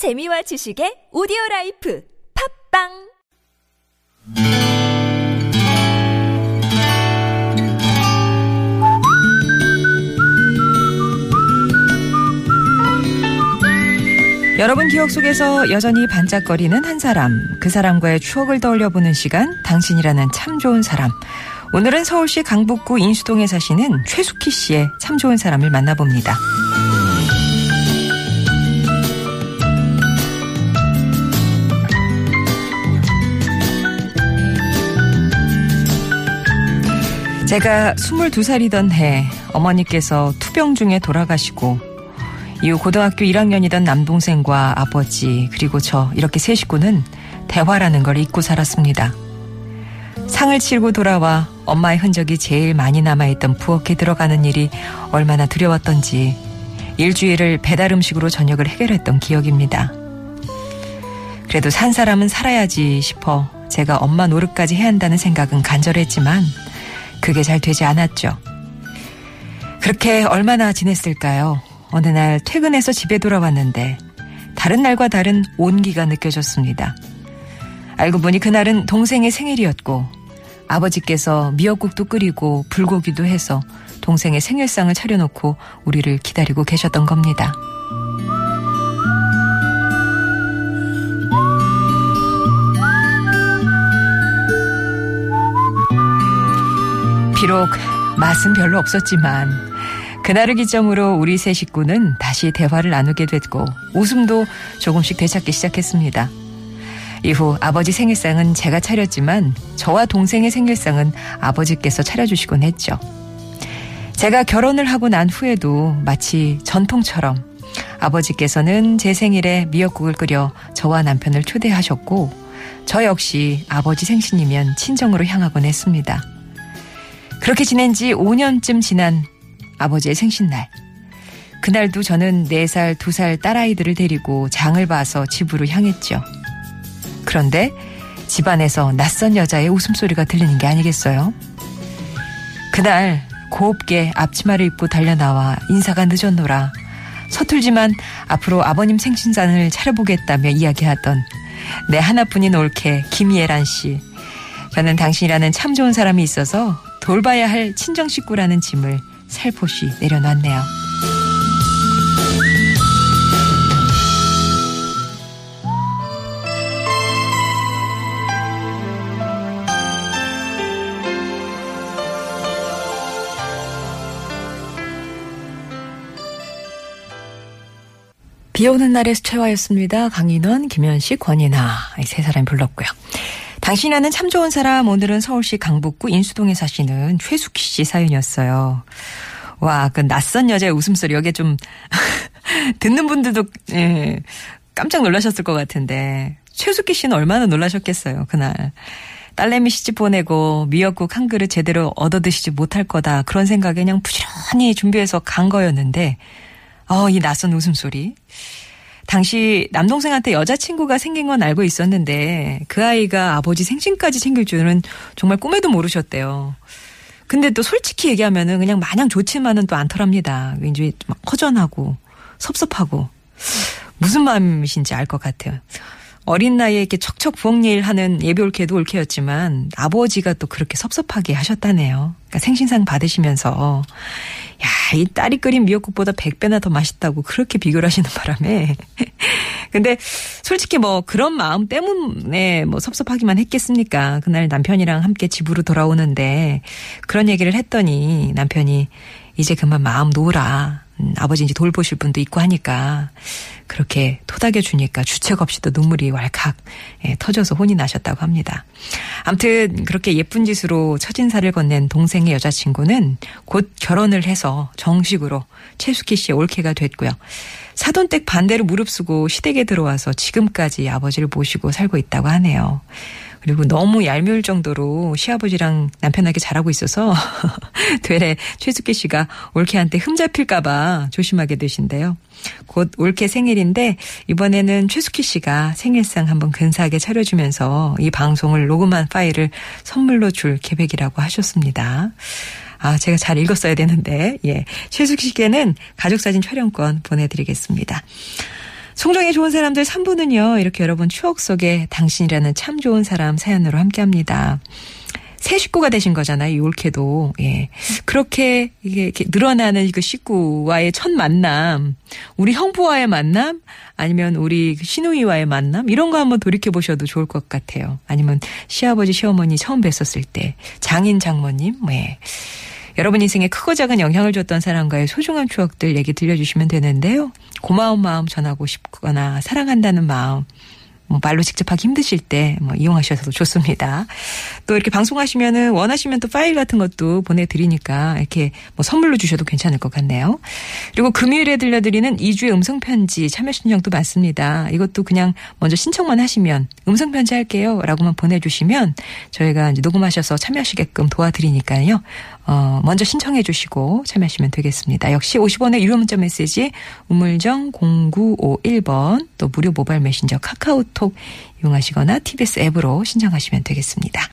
재미와 지식의 오디오 라이프 팟빵 여러분 기억 속에서 여전히 반짝거리는 한 사람, 그 사람과의 추억을 떠올려보는 시간, 당신이라는 참 좋은 사람. 오늘은 서울시 강북구 인수동에 사시는 최숙희 씨의 참 좋은 사람을 만나봅니다. 제가 22살이던 해 어머니께서 투병 중에 돌아가시고 이후 고등학교 1학년이던 남동생과 아버지 그리고 저 이렇게 세 식구는 대화라는 걸 잊고 살았습니다. 상을 치르고 돌아와 엄마의 흔적이 제일 많이 남아있던 부엌에 들어가는 일이 얼마나 두려웠던지 일주일을 배달 음식으로 저녁을 해결했던 기억입니다. 그래도 산 사람은 살아야지 싶어 제가 엄마 노릇까지 해야 한다는 생각은 간절했지만 그게 잘 되지 않았죠. 그렇게 얼마나 지냈을까요? 어느 날 퇴근해서 집에 돌아왔는데 다른 날과 다른 온기가 느껴졌습니다. 알고 보니 그날은 동생의 생일이었고 아버지께서 미역국도 끓이고 불고기도 해서 동생의 생일상을 차려놓고 우리를 기다리고 계셨던 겁니다. 비록 맛은 별로 없었지만 그날을 기점으로 우리 세 식구는 다시 대화를 나누게 됐고 웃음도 조금씩 되찾기 시작했습니다. 이후 아버지 생일상은 제가 차렸지만 저와 동생의 생일상은 아버지께서 차려주시곤 했죠. 제가 결혼을 하고 난 후에도 마치 전통처럼 아버지께서는 제 생일에 미역국을 끓여 저와 남편을 초대하셨고 저 역시 아버지 생신이면 친정으로 향하곤 했습니다. 그렇게 지낸 지 5년쯤 지난 아버지의 생신날. 그날도 저는 4살, 2살 딸아이들을 데리고 장을 봐서 집으로 향했죠. 그런데 집안에서 낯선 여자의 웃음소리가 들리는 게 아니겠어요? 그날 곱게 앞치마를 입고 달려나와 인사가 늦었노라. 서툴지만 앞으로 아버님 생신잔을 차려보겠다며 이야기하던 내 하나뿐인 올케 김예란 씨. 저는 당신이라는 참 좋은 사람이 있어서 돌봐야 할 친정 식구라는 짐을 살포시 내려놨네요. 비 오는 날의 최화였습니다. 강인원, 김현식, 권이나 이 세 사람이 불렀고요. 당신이라는 참 좋은 사람 오늘은 서울시 강북구 인수동에 사시는 최숙희 씨 사연이었어요. 와, 그 낯선 여자의 웃음소리 여기에 좀 듣는 분들도 예, 깜짝 놀라셨을 것 같은데 최숙희 씨는 얼마나 놀라셨겠어요 그날. 딸내미 시집 보내고 미역국 한 그릇 제대로 얻어 드시지 못할 거다 그런 생각에 그냥 부지런히 준비해서 간 거였는데 어, 이 낯선 웃음소리. 당시 남동생한테 여자친구가 생긴 건 알고 있었는데 그 아이가 아버지 생신까지 챙길 줄은 정말 꿈에도 모르셨대요. 근데 또 솔직히 얘기하면은 그냥 마냥 좋지만은 또 않더랍니다. 왠지 막 허전하고 섭섭하고 무슨 마음이신지 알 것 같아요. 어린 나이에 이렇게 척척 부엌일 하는 예비 올케도 올케였지만 아버지가 또 그렇게 섭섭하게 하셨다네요. 그러니까 생신상 받으시면서 야, 이 딸이 끓인 미역국보다 100배나 더 맛있다고 그렇게 비교를 하시는 바람에. 근데 솔직히 뭐 그런 마음 때문에 뭐 섭섭하기만 했겠습니까? 그날 남편이랑 함께 집으로 돌아오는데 그런 얘기를 했더니 남편이 이제 그만 마음 놓으라. 음, 아버지 이제 돌보실 분도 있고 하니까 그렇게 토닥여 주니까 주책 없이도 눈물이 왈칵 예, 터져서 혼이 나셨다고 합니다. 아무튼 그렇게 예쁜 짓으로 처진사를 건넨 동생의 여자친구는 곧 결혼을 해서 정식으로 최숙희 씨의 올케가 됐고요. 사돈댁 반대로 무릅쓰고 시댁에 들어와서 지금까지 아버지를 모시고 살고 있다고 하네요. 그리고 너무 얄미울 정도로 시아버지랑 남편에게 잘하고 있어서 되레 최숙희 씨가 올케한테 흠잡힐까봐 조심하게 되신데요. 곧 올케 생일인데 이번에는 최숙희 씨가 생일상 한번 근사하게 차려주면서 이 방송을 녹음한 파일을 선물로 줄 계획이라고 하셨습니다. 아, 제가 잘 읽었어야 되는데, 예. 최숙희 씨께는 가족사진 촬영권 보내드리겠습니다. 송정의 좋은 사람들 3부는요, 이렇게 여러분 추억 속에 당신이라는 참 좋은 사람 사연으로 함께 합니다. 새 식구가 되신 거잖아요, 이 올케도. 예. 그렇게, 이게, 이렇게 늘어나는 그 식구와의 첫 만남, 우리 형부와의 만남, 아니면 우리 시누이와의 만남, 이런 거 한번 돌이켜 보셔도 좋을 것 같아요. 아니면 시아버지, 시어머니 처음 뵀었을 때, 장인, 장모님, 예. 여러분 인생에 크고 작은 영향을 줬던 사람과의 소중한 추억들 얘기 들려주시면 되는데요. 고마운 마음 전하고 싶거나 사랑한다는 마음 뭐 말로 직접 하기 힘드실 때 뭐 이용하셔도 좋습니다. 또 이렇게 방송하시면은 원하시면 또 파일 같은 것도 보내드리니까 이렇게 뭐 선물로 주셔도 괜찮을 것 같네요. 그리고 금요일에 들려드리는 2주의 음성편지 참여 신청도 많습니다. 이것도 그냥 먼저 신청만 하시면 음성편지 할게요. 라고만 보내주시면 저희가 이제 녹음하셔서 참여하시게끔 도와드리니까요. 어, 먼저 신청해 주시고 참여하시면 되겠습니다. 역시 50원의 유료 문자 메시지 우물정 0951번 또 무료 모바일 메신저 카카오톡 이용하시거나 TBS 앱으로 신청하시면 되겠습니다.